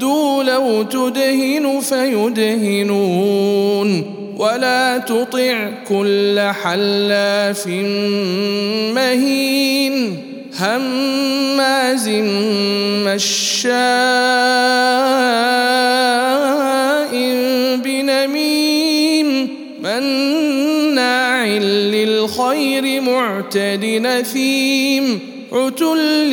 ودوا لو تدهن فيدهنون ولا تطع كل حلاف مهين هماز مشاء بنميم مناع للخير معتد نثيم عتل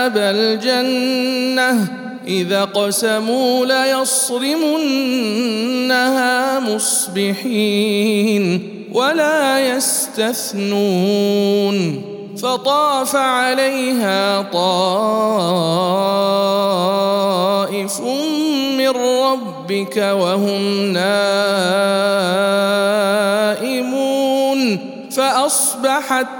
أصحاب الجنة إذا قسموا ليصرمنها مصبحين ولا يستثنون. فطاف عليها طائف من ربك وهم نائمون. فأصبحت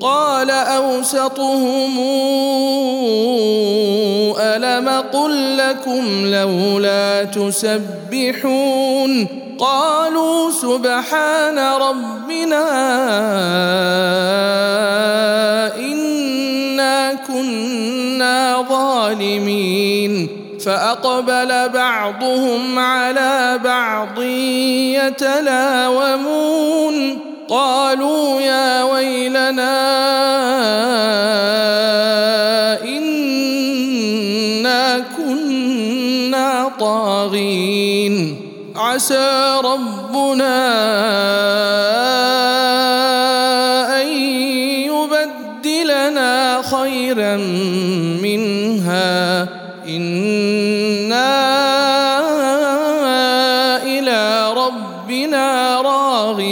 قال أوسطهم ألم قل لكم لولا تسبحون قالوا سبحان ربنا إنا كنا ظالمين فأقبل بعضهم على بعض يتلاومون قالوا يا ويلنا إنا كنا طاغين. عسى ربنا أن يبدلنا خيرا منها.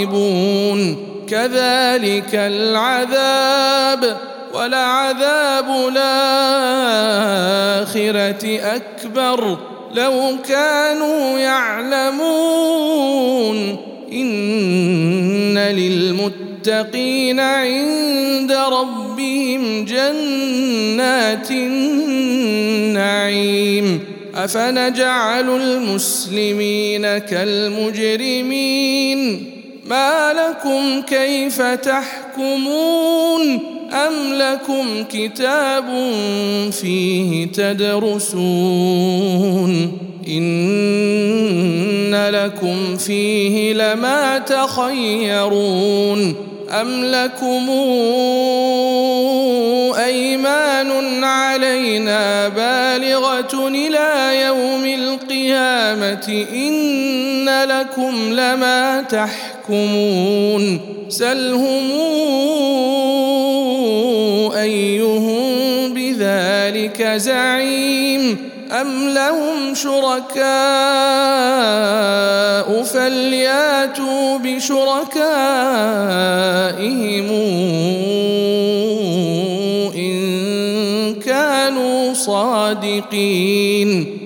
راغبون كذلك العذاب ولعذاب الآخرة أكبر. لو كانوا يعلمون. إن للمتقين عند ربهم جنات النعيم. أفنجعل المسلمين كالمجرمين. ما لكم كيف تحكمون أم لكم كتاب فيه تدرسون إن لكم فيه لما تخيرون أم لكم أيمان علينا بالغة إلى يوم القيامة إن لكم لما تحكمون سلهم أيهم بذلك زعيم. أم لهم شركاء فلياتوا بشركائهم إن كانوا صادقين.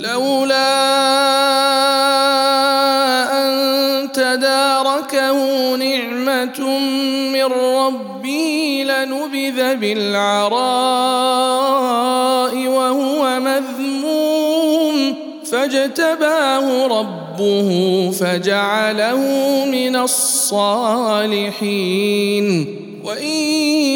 لولا أن تداركه نعمة من ربه لنبذ بالعراء وهو مذموم فاجتباه ربه فجعله من الصالحين. وإن